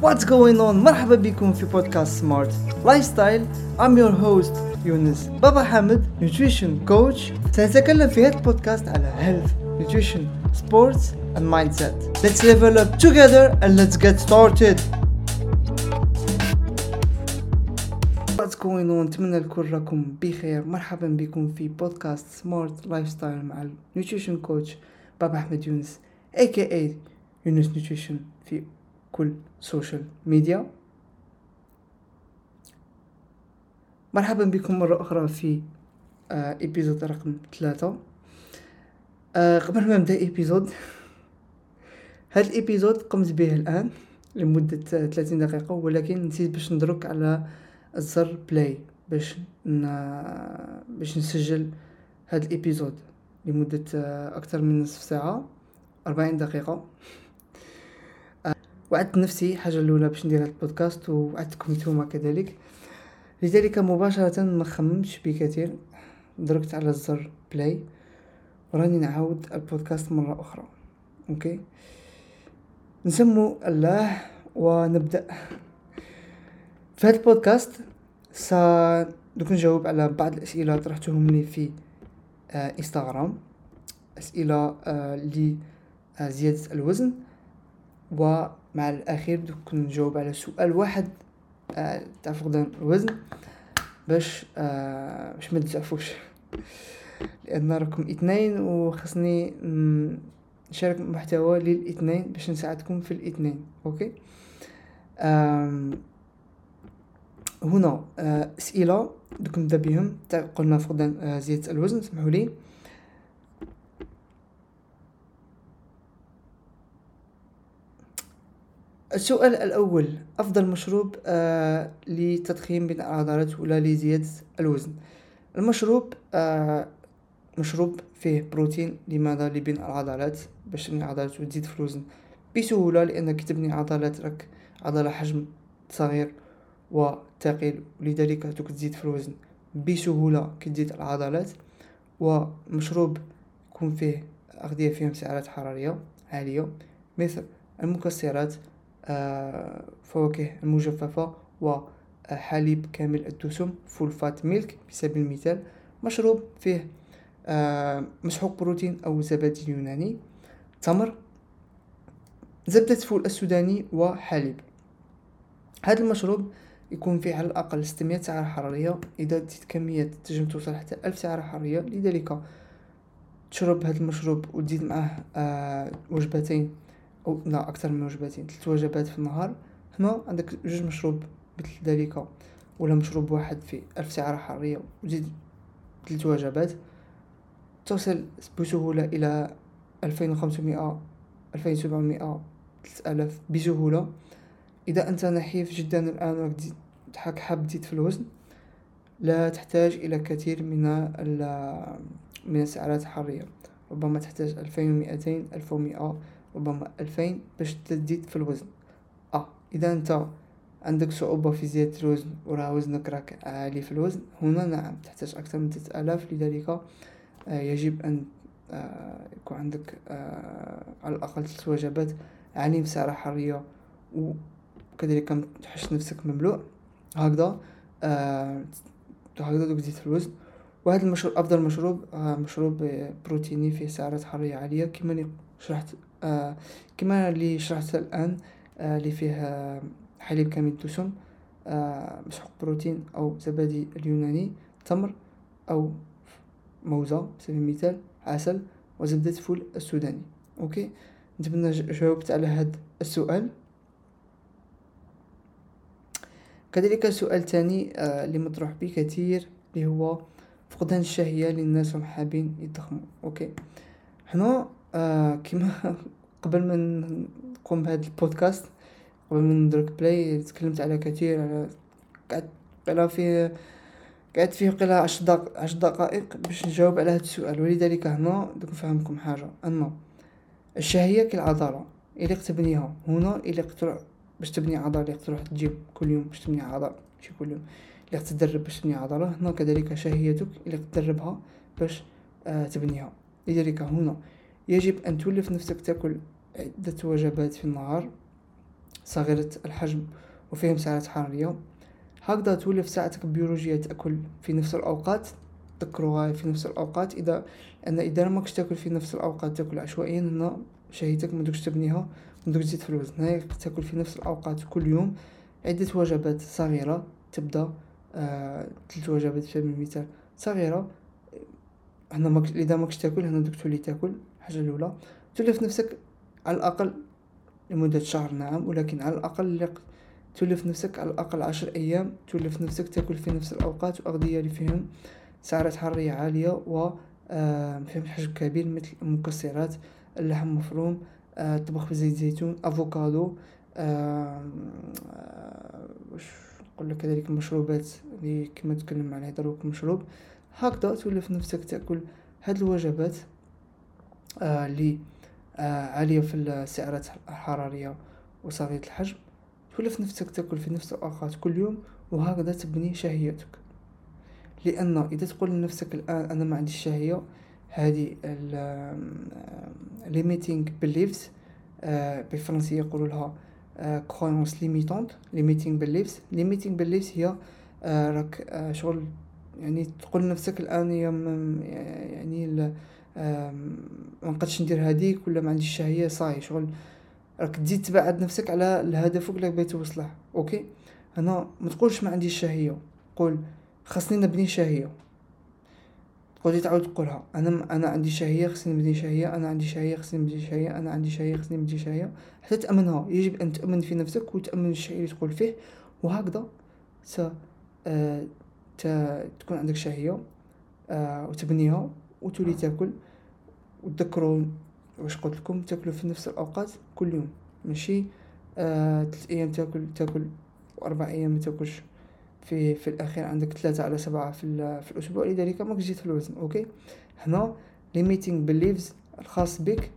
What's going on? مرحبا بكم في بودكاست smart lifestyle I'm your host يونس بابا حامد nutrition coach. سنتكلم في هذا البودكاست على health nutrition sports and mindset. Let's level up together and let's get started. What's going on? نتمنى الكل راكم بخير. مرحبا بكم في بودكاست smart lifestyle مع ال nutrition coach بابا احمد يونس aka يونس nutrition في كل social media مرحبا بكم مرة أخرى في آه episode رقم ثلاثة. آه قبل ما نبدأ episode هاد ال episode قمت به الآن لمدة ثلاثين دقيقة ولكن نسيت باش ندرك على الزر play باش ن... باش نسجل هاد ال episode لمدة آه أكثر من نصف ساعة أربعين دقيقة. وعدت نفسي حاجة الأولى باش ندير هاد البودكاست وعدتكم نتوما كذلك. لذلك مباشرة ما خممتش بكثير دركت على الزر play وراني نعاود البودكاست مرة أخرى. okay؟ نسمو الله ونبدأ. في هذا البودكاست سندوك نجاوب على بعض الأسئلة طرحتهم لي في آه إنستغرام. أسئلة آه لزيادة الوزن ومع الأخير دوك نجاوب على سؤال واحد آه تاع فقدان الوزن. باش آه باش ما تزعفوش. لأن راكم إثنين وخصني نشارك محتوى للإثنين باش نساعدكم في الإثنين okay؟ هنا آه أسئلة دوك نبدأ بهم تاع قلنا فقدان زيادة الوزن سمحوا لي. السؤال الأول أفضل مشروب آه لتضخيم بناء العضلات ولا لزيادة الوزن؟ المشروب آه مشروب فيه بروتين لماذا؟ لبناء العضلات باش تبني العضلات وتزيد في الوزن. بسهولة لأنك تبني عضلات راك عضلة حجم صغير وثقيل ولذلك تزيد في الوزن. بسهولة كتزيد العضلات ومشروب يكون فيه أغذية فيهم سعرات حرارية عالية مثل المكسرات فواكه المجففة وحليب كامل الدسم فول فات ميلك بسبيل المثال مشروب فيه آه، مسحوق بروتين أو زبادي يوناني تمر زبدة فول السوداني وحليب هذا المشروب يكون فيه على الأقل 600 سعرة حرارية إذا زدت كمية تنجم توصل حتى ألف سعرة حرارية لذلك تشرب هذا المشروب وتزيد معه آه وجبتين أو لا أكثر من وجبتين. ثلاث وجبات في النهار هنا عندك جوج مشروب مثل ذلك ولا مشروب واحد في ألف سعرة حرارية وزيد ثلاث وجبات. توصل بسهولة إلى ألفين وخمسمائة ألفين وسبعمائة ثلاثة آلاف بسهولة. إذا أنت نحيف جدا الآن راك حاب تزيد في الوزن لا تحتاج إلى كثير من من السعرات الحرارية. ربما تحتاج ألفين ومئتين ألف ومئة ربما ألفين باش تزيد في الوزن. آه إذا أنت عندك صعوبة في زيادة الوزن وراه وزنك راك عالي في الوزن هنا نعم تحتاج أكثر من ثلاثة آلاف. لذلك آه يجب أن آه يكون عندك آه على الأقل ثلاث وجبات عالية بسعرة حرارية وكذلك تحس نفسك مملوء هكذا هكذا دوك تزيد في الوزن. وهذا المشروب أفضل مشروب مشروب بروتيني فيه سعرات حرارية عالية كما شرحت آه كما اللي شرحت الآن آه اللي فيه حليب كامل الدسم آه مسحوق بروتين أو زبادي اليوناني تمر أو موزة سبيل المثال عسل وزبدة فول السوداني. okay؟ نتمنى جاوبت على هذا السؤال. كذلك السؤال الثاني آه اللي مطروح بكثير اللي هو فقدان الشهية للناس هم حابين يضخموا okay؟ هنا آه كما قبل ما نقوم بهذا البودكاست قبل ما ندرك play تكلمت على كثير على قعدت على في قعدت فيه قيل عشر دقائق عشر دقائق باش نجاوب على هذا السؤال. ولذلك هنا دوك نفهمكم حاجة. أن الشهية كالعضلة إلى تبنيها. هنا إلى تروح باش تبني عضلة إلى تروح تجيب كل يوم باش تبني عضلة ماشي كل يوم إلى تدرب باش تبني عضلة. هنا كذلك شهيتك إلى تدربها باش آه تبنيها. لذلك هنا يجب أن تولف نفسك تأكل عدة وجبات في النهار صغيرة الحجم وفيهم سعرات حرارية. هكذا تولف ساعتك البيولوجية تأكل في نفس الأوقات تذكروها في نفس الأوقات. إذا أن إذا ماكش تأكل في نفس الأوقات تأكل عشوائيا. هنا شهيتك مدوكش تبنيها مدوكش تزيد في الوزن هاي تأكل في نفس الأوقات كل يوم. عدة وجبات صغيرة تبدأ آه وجبات في سبيل المثال صغيرة. هنا ماكش إذا ماكش تأكل هنا دوك تولي تأكل. الحاجة الأولى تولف نفسك على الأقل لمدة شهر نعم ولكن على الأقل تولف نفسك على الأقل عشر أيام تولف نفسك تاكل في نفس الأوقات وأغذية اللي فيهم سعرات حرارية عالية و آه فيهم حجم كبير مثل المكسرات اللحم المفروم آه طبخ بزيت زيتون أفوكادو آه واش نقول لك كذلك المشروبات اللي كما تكلم عليها دروك المشروب هكذا تولف نفسك تاكل هاد الوجبات. اللي آه عالية في السعرات الحرارية وصغيرة الحجم. تولف نفسك تاكل في نفس الأوقات كل يوم وهكذا تبني شهيتك. لأن إذا تقول لنفسك الآن أنا ما عنديش شهية هذه limiting beliefs آه بالفرنسية يقولوا لها croyance limitante limiting beliefs limiting beliefs هي آه راك آه شغل يعني تقول لنفسك الآن يعني ما نقدش ندير هذيك ولا ما عنديش شهية صاي شغل. راك تزيد تبعد نفسك على الهدف اللي بغيتي توصله أوكي؟ أنا ما تقولش ما عنديش شهيه قول خاصني نبني شهيه تقولي تعاود تقولها. أنا أنا عندي شهيه خصني نبني شهيه أنا عندي شهيه خصني نبني شهيه أنا عندي شهيه خصني نبني شهيه حتى تأمنها. يجب أن تأمن في نفسك وتأمن الشيء اللي تقول فيه. وهكذا س آه تكون عندك شهيه آه وتبنيها وتولي تاكل. وتذكروا واش قلت لكم تاكلوا في نفس الأوقات كل يوم. ماشي؟ آه ثلاث أيام تاكل تاكل وأربع أيام ما تاكلش. في في الأخير عندك ثلاثة على سبعة في, في الأسبوع. لذلك ماك جيت في الوزن okay؟ هنا limiting beliefs الخاص بك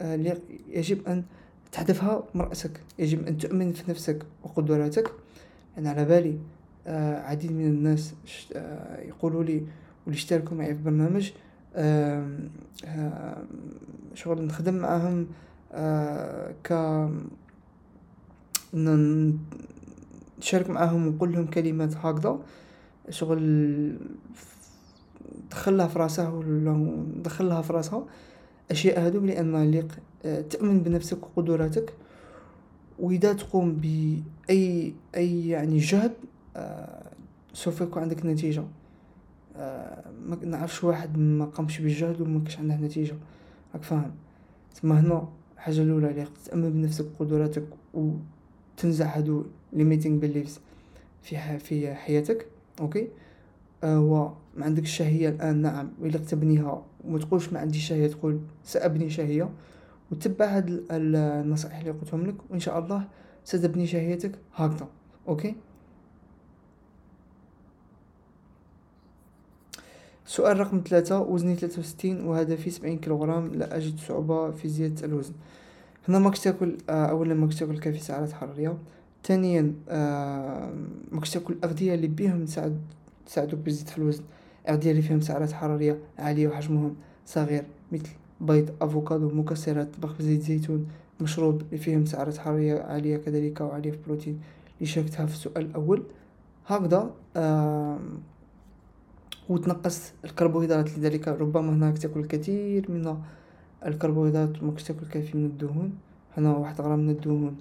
آه يجب أن تحذفها من رأسك يجب أن تؤمن في نفسك وقدراتك. أنا على بالي آه عديد من الناس آه يقولوا لي واللي اشتركوا معي في برنامج شغل نخدم معاهم آه، ك نشارك معاهم ونقول لهم كلمات هكذا. شغل دخلها في راسه ولا دخلها في راسها. أشياء هادو لأن اللي آه، تؤمن بنفسك وقدراتك. وإذا تقوم بأي أي يعني جهد آه، سوف يكون عندك نتيجة. ما نعرفش واحد ما قامش بالجهد وما كانش عنده نتيجة. راك فاهم؟ تما هنا الحاجة الأولى اللي تأمن بنفسك وقدراتك وتنزع هادو limiting beliefs في في حياتك أوكي؟ آه وما عندكش شهية الآن نعم. وإلا تبنيها وما تقولش ما عنديش شهية تقول سأبني شهية. وتبع هاد النصائح اللي قلتهم لك. وإن شاء الله ستبني شهيتك هكذا أوكي؟ سؤال رقم ثلاثة وزني ثلاثة وستين وهدفي سبعين كيلوغرام لا أجد صعوبة في زيادة الوزن. هنا ماكش تاكل آه، أولا ماكش تاكل كافي سعرات حرارية ثانيا آه، ماكش تاكل الأغذية اللي تساعد تساعدوك بزيادة في الوزن. الأغذية اللي فيهم سعرات حرارية عالية وحجمهم صغير مثل بيض أفوكادو مكسرات طبخ بزيت زيتون. مشروب اللي فيهم سعرات حرارية عالية كذلك وعالية في البروتين اللي شاركتها في السؤال الأول هكذا وتنقص الكربوهيدرات لذلك ربما هناك تأكل الكثير من الكربوهيدرات وماكش تاكل الكثير من الدهون. هنا واحد غرام من الدهون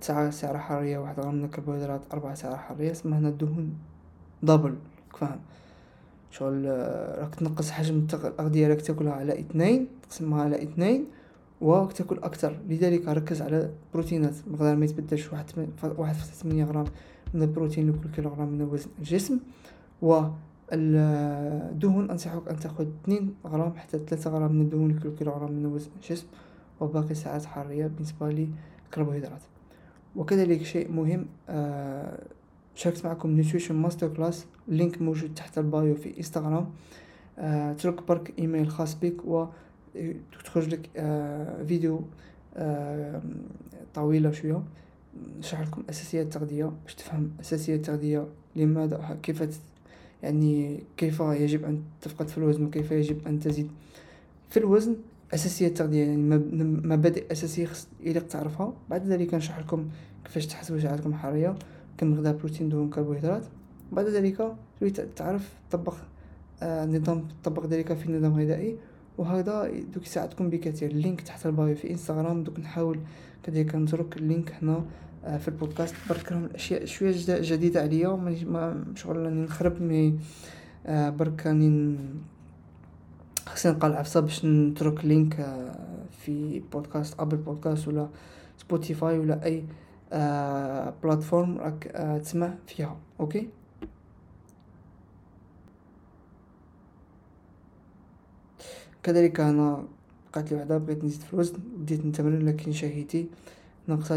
تسعة سعرة حرارية واحد غرام من الكربوهيدرات أربعة سعرة حرارية سما هنا الدهون دبل فاهم؟ شغل راك تنقص حجم الأغذية راك تأكلها على اثنين تقسمها على اثنين وراك تأكل أكثر. لذلك ركز على البروتينات مقدار ما يتبدلش واحد واحد في ثمانية غرام من البروتين لكل كيلوغرام من وزن الجسم و الدهون أنصحك أن تأخذ اثنين غرام حتى ثلاثة غرام من الدهون لكل كيلوغرام من وزن الجسم وباقي سعرات حرارية بالنسبة للكربوهيدرات وكذلك شيء مهم آه شاركت معكم nutrition masterclass link موجود تحت ال bio في انستغرام آه ترك برك إيميل خاص بك و تخرج لك آه فيديو طويلة شوية. نشرح لكم أساسيات التغذية باش تفهم أساسيات التغذية لماذا كيف يعني كيف يجب أن تفقد في الوزن وكيف يجب أن تزيد في الوزن. أساسية التغذية يعني مبادئ أساسية خص يليق تعرفها. بعد ذلك نشرح لكم كيفاش تحسبوا سعراتكم الحراريه كم بروتين دهون كربوهيدرات بعد ذلك تعرف تطبق آه نظام تطبق ذلك في النظام الغذائي وهذا دوك يساعدكم بكثير. ال link تحت ال bio في إنستغرام. دوك نحاول كذلك نترك ال link هنا. في البودكاست برك راهم الاشياء شوية جديدة عليا ما شغل راني نخرب mais آه برك راني خصني نلقى العفسه باش نترك link آه في بودكاست Apple Podcast ولا Spotify ولا أي آه platform راك آه تسمع فيها. أوكي؟ كذلك أنا بقات لي وحدة بغيت نزيد الوزن بديت نتمرن لكن شهيتي ناقصة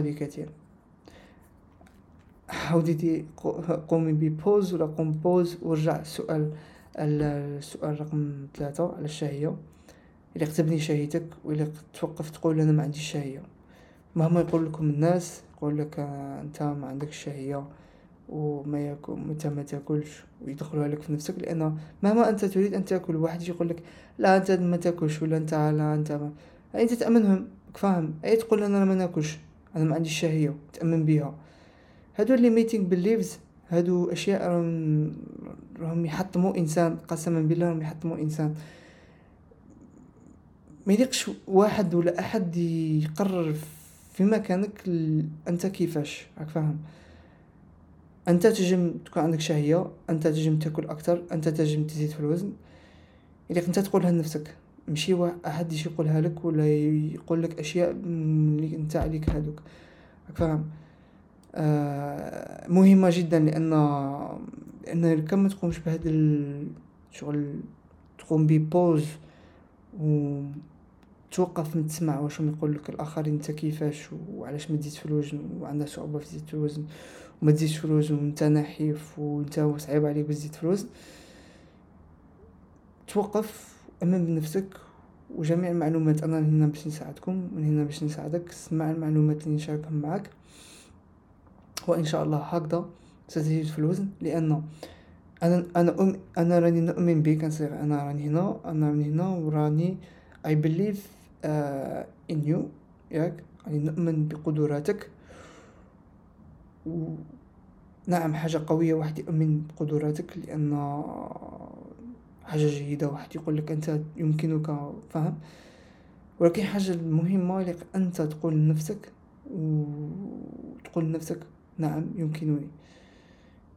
حاولتي قومي ببوز ولا قوم بوز ورجع السؤال السؤال رقم ثلاثة على الشهية. إلا تبني شهيتك وإلا توقف تقول أنا ما عنديش شهية. مهما يقول لكم الناس يقول لك أنت ما عندكش شهية وما ياكل متى ما تاكلش ويدخلوها لك في نفسك. لأن مهما أنت تريد أن تاكل واحد يجي يقول لك لا أنت ما تاكلش ولا أنت لا أنت ما. انت تامنهم فاهم أي تقول أنا ما ناكلش أنا ما عنديش شهية تأمن بها هادو limiting beliefs هادو أشياء راهم راهم يحطموا إنسان قسما بالله راهم يحطموا إنسان. ما يليقش واحد ولا أحد يقرر في مكانك أنت كيفاش؟ راك فاهم؟ أنت تجم تكون عندك شهية أنت تجم تاكل أكثر أنت تجم تزيد في الوزن. اذا انت تقولها لنفسك ماشي واحد أحد يجي يقولها لك ولا يقول لك أشياء اللي أنت عليك هذوك فاهم؟ آه مهمة جدا لأن لأن كم ما تقومش بهذا الشغل تقوم ببوز و توقف من تسمع واش يقول لك الآخرين أنت كيفاش وعلاش ما تزيدش في الوزن وعندها صعوبة في زيادة الوزن وما تزيدش في الوزن وأنت نحيف وأنت صعيب عليك باش تزيد في الوزن. توقف أمام بنفسك وجميع المعلومات أنا هنا باش نساعدكم من هنا باش نساعدك سمع المعلومات اللي نشاركهم معك وان شاء الله هكذا ستزيد في الوزن لأن أنا أنا أم أنا راني نؤمن بك أنا راني هنا أنا راني هنا وراني believe uh, in you ياك؟ يعني نؤمن بقدراتك. نعم حاجة قوية واحد يؤمن بقدراتك لأن حاجة جيدة واحد يقول لك أنت يمكنك فهم ولكن حاجة المهمة لك أنت تقول لنفسك وتقول لنفسك نعم يمكنني.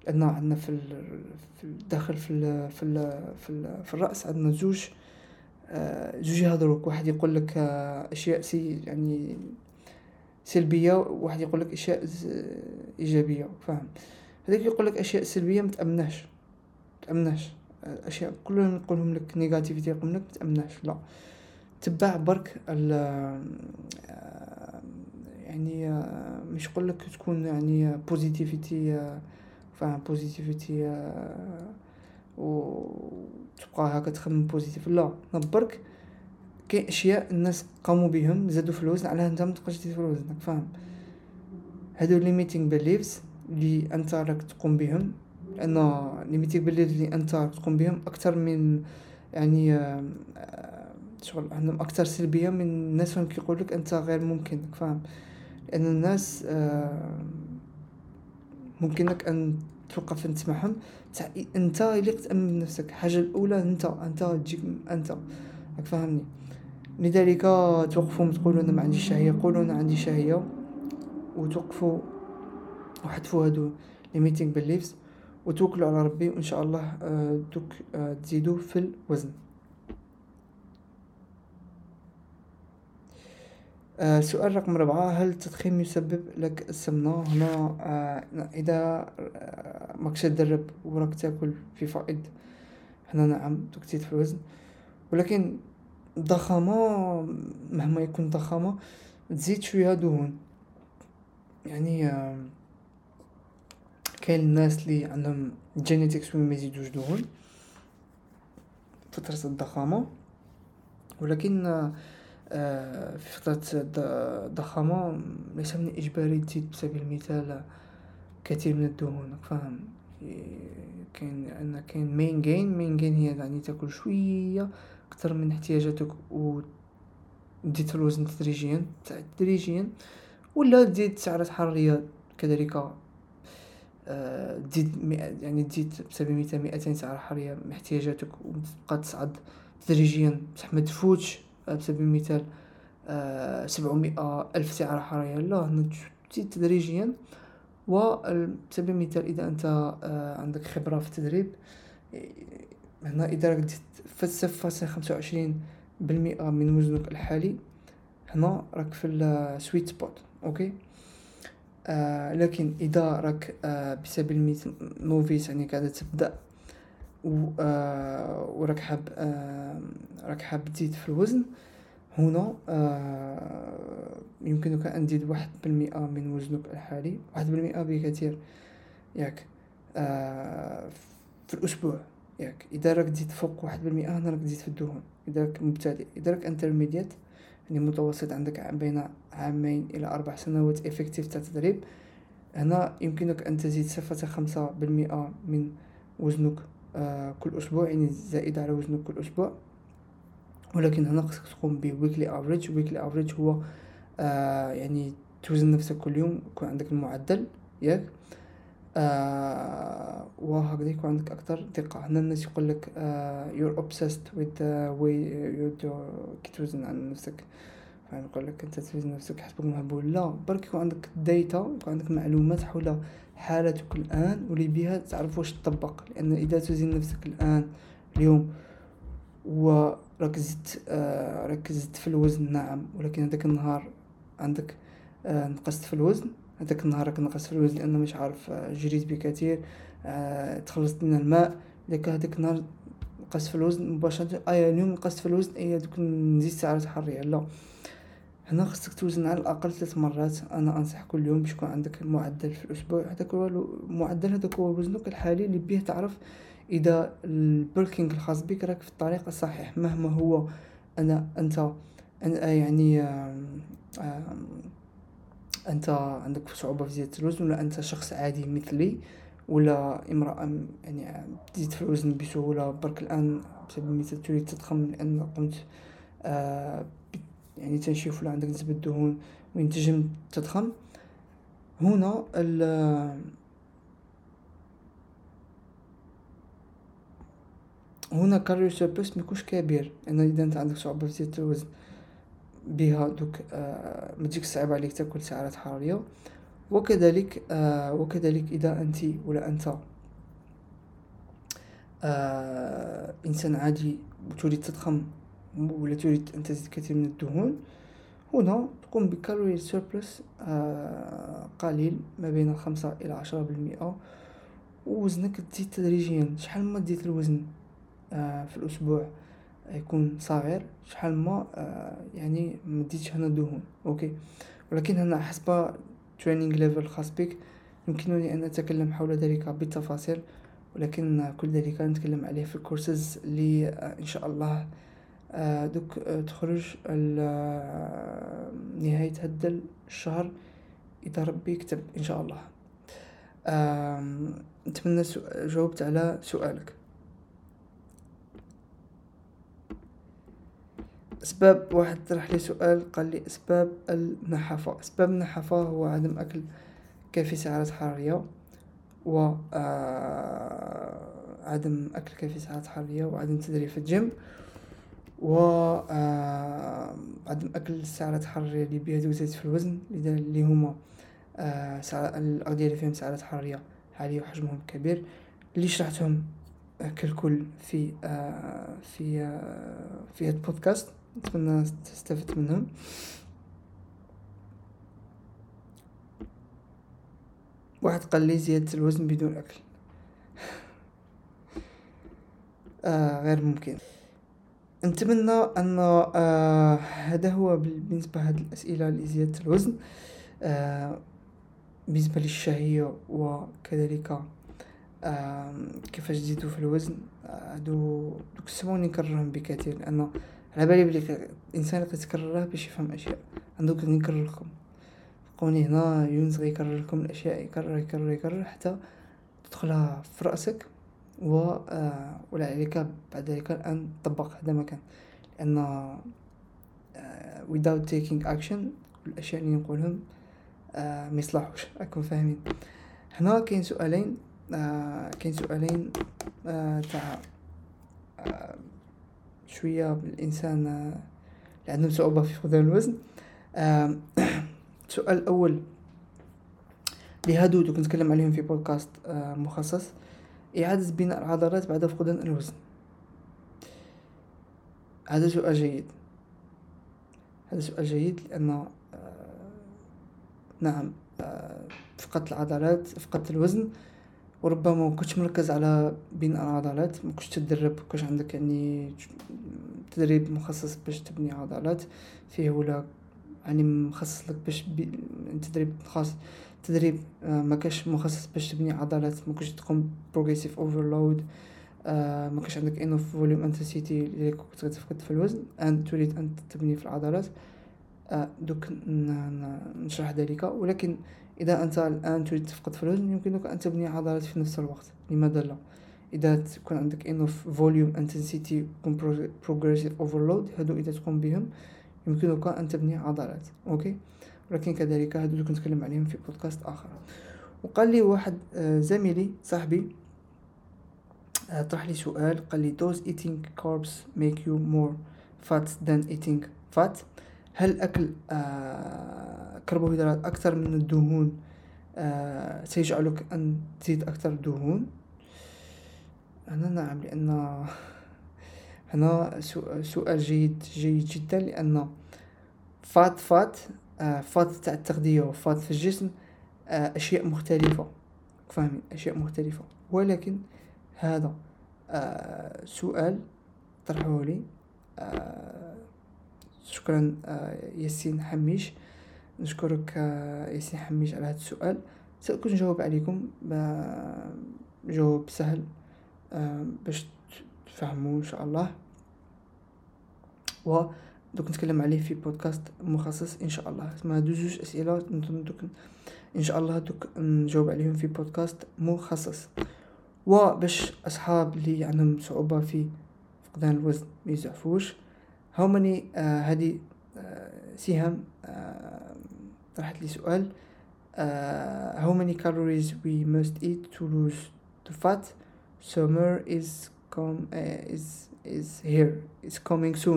لأن عندنا في الداخل في ال في ال في, في الرأس عندنا زوج آه، زوج يهضروك واحد يقول لك آه، أشياء سي يعني سلبية وواحد يقول لك أشياء إيجابية. فاهم؟ هذاك يقول لك أشياء سلبية ما تامناش تامناش أشياء كلهم يقولهم لك negativity يقول لك ما تامناش لا. تبع برك آه، يعني مش يقول لك تكون يعني positivity فاهم positivity وتبقى هكا تخمم positive لا نبرك كاين أشياء الناس قاموا بهم زادوا في الوزن علاه أنت متبقاش تزيد في فاهم. هادو limiting beliefs اللي أنت راك تقوم بهم لأن limiting beliefs اللي أنت تقوم بهم أكثر من يعني آه، شغل عندهم أكثر سلبية من الناس اللي كيقول لك أنت غير ممكن فاهم. لأن الناس آه، ممكنك أن توقف تسمعهم أنت اللي تامن بنفسك الحاجة الأولى أنت أنت تجيك أنت. راك فاهمني؟ لذلك توقفوا تقولوا أنا ما عنديش شهيه قولوا أنا عندي شهيه وتوقفوا وحذفوا هادو limiting beliefs وتوكلوا على ربي وإن شاء الله آه، دوك آه، تزيدوا في الوزن. آه سؤال رقم ربعة هل التدخين يسبب لك السمنة؟ هنا آه إذا آه ماكش تدرب وراك تاكل في فائض. هنا نعم تزيد في الوزن. ولكن الضخامة مهما يكون الضخامة تزيد شوية دهون. يعني كاين الناس اللي عندهم جينيتكس وين ما يزيدوش دهون فترة الضخامة. ولكن آه، في فترة الضخامة ليس من الإجباري تزيد بسبيل المثال كثير من الدهون. فاهم كاين أن كاين مين جين مين جين هي يعني تاكل شوية أكثر من احتياجاتك و في الوزن تدريجيا تدريجيا ولا تزيد سعرات حرارية كذلك آه، تزيد يعني تزيد بسبب مثال مئتين سعرة حرارية من احتياجاتك وتبقى تصعد تدريجيا. بصح ما تفوتش. بسبب المثال آه، سبعمائة ألف سعرة حرارية. لا تزيد تدريجيا. وبسبب المثال إذا أنت آه، عندك خبرة في التدريب هنا إذا راك في صفر خمسة وعشرين بالمئة من وزنك الحالي. هنا راك في ال sweet spot أوكي؟ آه لكن إذا راك آه بسبب المثال novice يعني قاعدة تبدأ و آه وراك حاب آه راك حاب تزيد في الوزن. هنا آه يمكنك أن تزيد واحد بالمئة من وزنك الحالي. واحد بالمئة بكثير ياك آه في الأسبوع ياك. إذا راك تزيد فوق واحد بالمئة هنا راك تزيد في الدهون. إذا راك مبتدئ إذا راك intermediate يعني متوسط عندك بين عامين إلى أربع سنوات effective تاع تدريب هنا يمكنك أن تزيد صفر خمسة بالمئة من وزنك. كل أسبوع يعني زائد على وزنك كل أسبوع. ولكن هنا خصك تقوم ب weekly average. weekly average هو آه يعني توزن نفسك كل يوم يكون عندك المعدل ياك؟ آه وهكذا يكون عندك أكثر دقة هنا الناس يقول لك آه the way you do كي توزن عن نفسك. يقول لك أنت توزن نفسك حسبك مهبول لا برك يكون عندك ديتا يكون عندك معلومات حول حالتك الآن واللي بها تعرف واش تطبق. لأن إذا توزن نفسك الآن اليوم وراك زدت آه راك زدت في الوزن نعم. ولكن هذاك النهار عندك آه نقصت في الوزن. هذاك النهار راك نقصت في الوزن لأن مش عارف آه جريت بكثير آه تخلصت من الماء. ذاك هذاك النهار نقصت في الوزن مباشرة. أي اليوم نقصت في الوزن أي دوك نزيد سعرات حرارية. لا. هنا خصك توزن على الأقل ثلاث مرات. أنا أنصح كل يوم باش يكون عندك معدل في الأسبوع. هذاك هو المعدل هذاك هو وزنك الحالي اللي بيه تعرف إذا البركينغ الخاص بك راك في الطريق الصحيح. مهما هو أنا أنت أنا يعني أنت عندك صعوبة في زيادة الوزن ولا أنت شخص عادي مثلي ولا امرأة يعني تزيد في الوزن بسهولة. برك الآن بسبب المثال تريد تضخم لأن قمت آه يعني تنشوف ولا عندك نسبة دهون وين تنجم تضخم. هنا ال هنا calorie surplus ميكونش كبير لأن إذا أنت عندك صعوبة في زيادة الوزن بها دوك آه ما تجيك عليك تاكل سعرات حرارية. وكذلك آه وكذلك إذا أنت ولا أنت آه إنسان عادي وتريد تضخم ولا تريد أن تزيد كثير من الدهون هنا تقوم ب calorie surplus آه قليل ما بين خمسة إلى عشرة بالمئة ووزنك تزيد تدريجيا. شحال ما تزيد الوزن آه في الأسبوع يكون صغير؟ شحال ما آه يعني ما تزيدش هنا دهون أوكي؟ ولكن هنا حسب training level خاص بك يمكنني أن أتكلم حول ذلك بالتفاصيل ولكن كل ذلك نتكلم عليه في الكورسز اللي إن شاء الله دوك آه، تخرج آه، نهاية هاد الشهر إذا ربي كتب إن شاء الله. نتمنى جاوبت على سؤالك. أسباب واحد طرح لي سؤال قال لي أسباب النحافة أسباب النحافة هو عدم أكل كافي سعرات حرارية و عدم أكل كافي سعرات حرارية وعدم تدريب في الجيم. و آه، عدم أكل السعرات الحرارية اللي بها زيد في الوزن اللي هما آه، الأغذية اللي فيهم سعرات حرارية عالية وحجمهم كبير. اللي شرحتهم كالكل في آه، في في هاد البودكاست نتمنى تستفدت منهم. واحد قال لي زيادة الوزن بدون أكل. آه غير ممكن. نتمنى أن آه هو بالنسبة هذه الأسئلة لزيادة الوزن. آه بالنسبة للشهية وكذلك آه كيفاش تزيدو في الوزن. هادو دوك السوايع نكررهم بكثير لأن على بالي بلي الإنسان يقدر يتكررها باش يفهم أشياء. عندك نكرر لكم تلقوني هنا يونس غيكرر لكم الأشياء يكرر يكرر يكرر حتى تدخلها في رأسك. و آه، ولا عليك بعد ذلك أن تطبق هذا ما كان لأن آه without taking action الأشياء اللي نقولهم آه ما يصلحوش. راكم فاهمين. هنا كاين سؤالين كاين سؤالين تاع شوية الانسان اللي عندهم صعوبة في فقدان الوزن. السؤال الأول. لهادو دوك نتكلم عليهم في بودكاست مخصص. إعادة بناء العضلات بعد فقدان الوزن. هذا سؤال جيد. هذا سؤال جيد لأن آه نعم آه فقدت العضلات فقدت الوزن وربما كنتش مركز على بناء العضلات ما كنتش تدرب كنتش عندك يعني تدريب مخصص باش تبني عضلات فيه ولا يعني مخصص لك باش تدريب خاص. تدريب آه، ما كاش مخصص باش تبني عضلات ما كاش تقوم progressive overload ما كاش عندك enough volume intensity اللي كنت تفقد في الوزن ان تريد أن تبني في العضلات. آه، دوك نشرح ذلك. ولكن إذا أنت الآن تريد تفقد في الوزن يمكنك أن تبني عضلات في نفس الوقت. لماذا لا؟ إذا تكون عندك enough volume intensity progressive overload هادو إذا تقوم بهم يمكنك أن تبني عضلات. أوكي؟ ولكن كذلك هادو اللي كنت نتكلم عليهم في بودكاست آخر. وقال لي واحد آه، زميلي صاحبي آه، طرح لي سؤال قال لي does eating carbs make you more fat than eating fat? هل أكل آه كربوهيدرات أكثر من الدهون سيجعلك أن تزيد أكثر دهون؟ أنا نعم لأن هنا سؤال جيد جيد جدا لأن فات فات آه فات تاع التغذية وفات في الجسم آه أشياء مختلفة. فاهمين؟ أشياء مختلفة. ولكن هذا آه سؤال طرحه لي. شكرا ياسين حميش. نشكرك ياسين حميش على هذا السؤال. سأكون نجاوب عليكم جواب سهل باش تفهموا إن شاء الله. و دوك نتكلم عليه في بودكاست مخصص إن شاء الله. اسمها دو أسئلة دوك إن شاء الله دوك نجاوب عليهم في بودكاست مخصص. وباش أصحاب اللي عندهم صعوبة في فقدان الوزن ما يزعفوش هاو ماني آه هذه آه سهام آه طرحت لي سؤال how many calories we must to lose the fat? Summer is come uh, is is here. Is coming so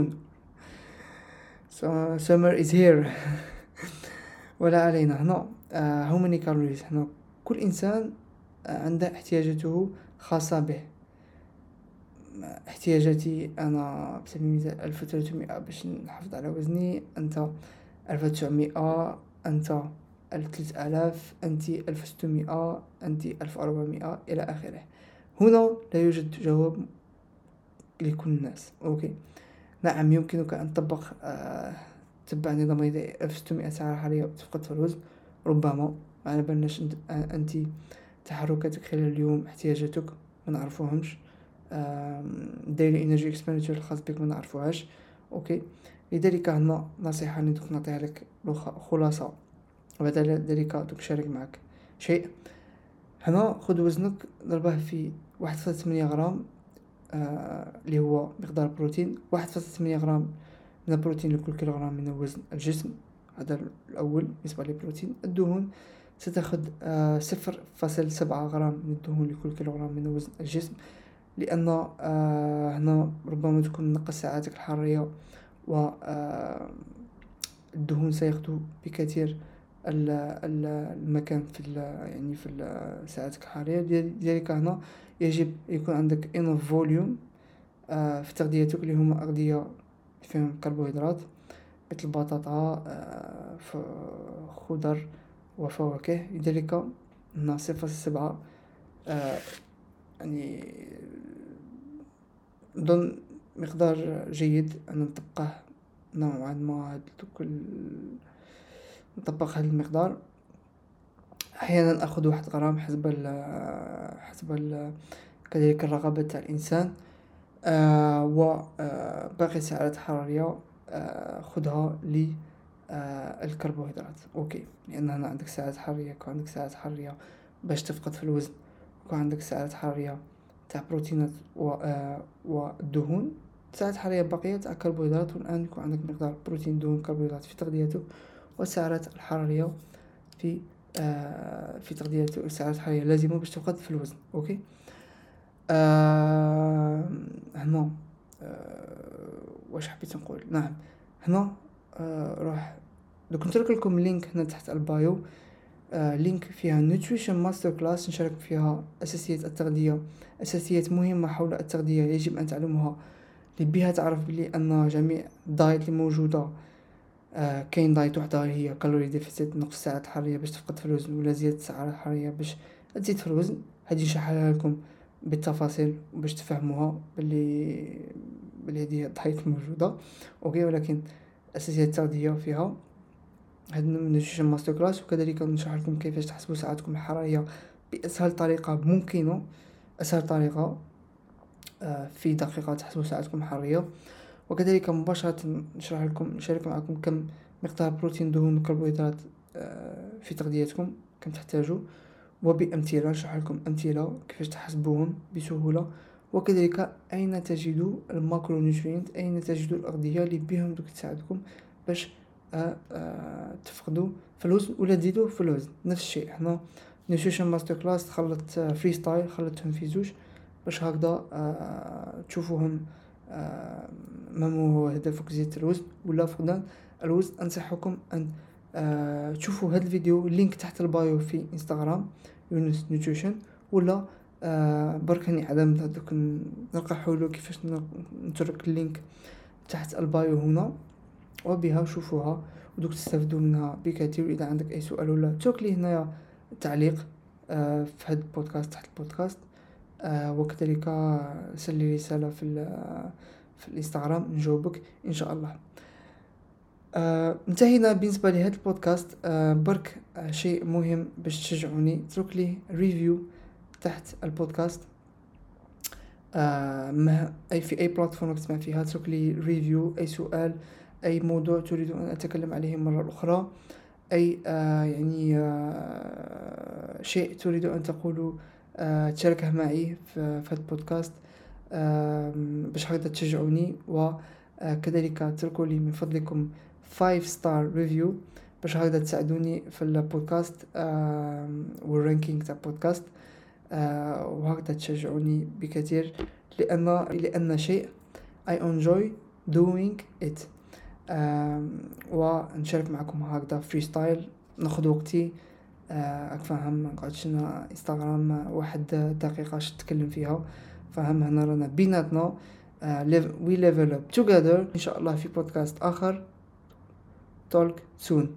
summer is here. ولا علينا. هنا uh, how many calories هنا كل إنسان عنده احتياجاته خاصة به. احتياجاتي أنا بسبيل المثال ألف وثلاثمائة باش نحافظ على وزني. أنت ألف وتسعمائة أنت ألف ثلاثة آلاف أنت ألف ستمائة أنت ألف أربعمائة إلى آخره. هنا لا يوجد جواب لكل الناس. أوكي نعم يمكنك أن تطبق آه تتبع نظام ألف ستمائة سعرة حرارية وتفقد الوزن ربما على بالناش أنت تحركاتك خلال اليوم احتياجاتك ما نعرفوهمش. daily energy expenditure الخاص بك ما نعرفوهاش. أوكي؟ لذلك هنا نصيحة اللي دوك نعطيها لك خلاصة. وبعد ذلك دوك شارك معك. شيء؟ هنا خذ وزنك ضربه في واحد فاصلة ثمانية غرام. اللي هو مقدار بروتين واحد فاصلة ثمانية غرام من البروتين لكل كيلوغرام من وزن الجسم. هذا الأول بالنسبة للبروتين. الدهون ستأخذ آه صفر فاصل سبعة غرام من الدهون لكل كيلوغرام من وزن الجسم لأن آه هنا ربما تكون نقص ساعاتك الحرارية و آه الدهون سيأخذ بكثير المكان في يعني في ساعاتك الحرارية. لذلك هنا يجب يكون عندك فوليوم آه في تغذيتك اللي هما أغذية فيهم كربوهيدرات مثل البطاطا آه خضر وفواكه. لذلك هنا صفر سبعة يعني نظن مقدار جيد أن نطبقه نوعا ما هاد نطبق هذا المقدار. أحيانا أخذ واحد غرام حسب ال حسب ال كذلك الرغبة تاع الإنسان. آه و آه باقي السعرات الحرارية آه خذها ل آه الكربوهيدرات. أوكي. لأن هنا عندك سعرات حرارية يكون عندك سعرات حرارية باش تفقد في الوزن. يكون عندك سعرات حرارية تاع بروتينات و آه والدهون سعرات حرارية باقية تاع الكربوهيدرات والآن يكون عندك مقدار بروتين دهون كربوهيدرات في تغذيتك والسعرات الحرارية في آه في تغذيتك السعرات الحرارية لازمة باش تفقد في الوزن أوكي؟ آه هنا آه واش حبيت نقول؟ نعم هنا آه روح دوك نترك لكم link هنا تحت ال bio آه link فيها nutrition masterclass نشارك فيها أساسيات التغذية أساسيات مهمة حول التغذية يجب أن تعلمها اللي بها تعرف بلي أن جميع ال diet اللي موجودة آه كاين diet وحدة هي calorie deficit نقص السعرات الحراريه باش تفقد في الوزن ولا زيادة السعرات الحراريه باش تزيد في الوزن. هادي نشرحها لكم بالتفاصيل باش تفهموها بلي بلي هذه ال diet موجوده أوكي ولكن اساسيات التغذية فيها هاد ال nutrition masterclass وكذلك نشرح لكم كيفاش تحسبوا سعراتكم الحرارية بأسهل طريقة ممكنة أسهل طريقة آه، في دقيقة تحسبوا سعراتكم الحرارية. وكذلك مباشرة نشرح لكم نشارك معكم كم مقدار بروتين دهون وكربوهيدرات آه، في تغذيتكم كم تحتاجوا. وبأمثلة نشرح لكم أمثلة كيفاش تحسبوهم بسهولة. وكذلك أين تجدوا ال macronutrient أين تجدوا الأغذية اللي بهم دوك تساعدكم باش آه، تفقدوا في الوزن ولا تزيدوا في الوزن نفس الشيء هنا nutrition masterclass خلط freestyle في زوج باش هكذا آه، تشوفوهم آه، ما هو هدفك زيادة الوزن ولا فقدان الوزن أنصحكم أن آه، تشوفوا هذا الفيديو ال link تحت ال bio في إنستغرام يونس نيوتريشن ولا برك هاني عدم دوك نلقى حلول كيفاش نترك ال link تحت ال bio هنا وبها شوفوها ودوك تستافدوا منها بكثير إذا عندك أي سؤال ولا ترك لي هنايا تعليق في هذا البودكاست تحت البودكاست. آه وكذلك ارسل لي رسالة في في الإنستغرام. نجاوبك إن شاء الله. آه انتهينا بالنسبة لهذا البودكاست. آه برك آه شيء مهم باش تشجعوني. اترك لي review تحت البودكاست. آه ما أي في أي platform تسمع فيها اترك لي review أي سؤال أي موضوع تريد أن أتكلم عليه مرة أخرى أي آه يعني آه شيء تريد أن تقوله آه، تشاركه معي في هذا البودكاست باش هكذا تشجعوني وكذلك آه، تركوا لي من فضلكم 5 star review باش هكذا تساعدوني في البودكاست وال ranking تاع البودكاست آه، وهكذا تشجعوني بكثير لأن لأن شيء I enjoy doing it. ونشارك معكم هكذا freestyle ناخذ وقتي آه، ما نقعدش إنستغرام واحد دقيقة تتكلم فيها. فاهم هنا رانا بيناتنا we level up together إن شاء الله في بودكاست آخر. تولك سون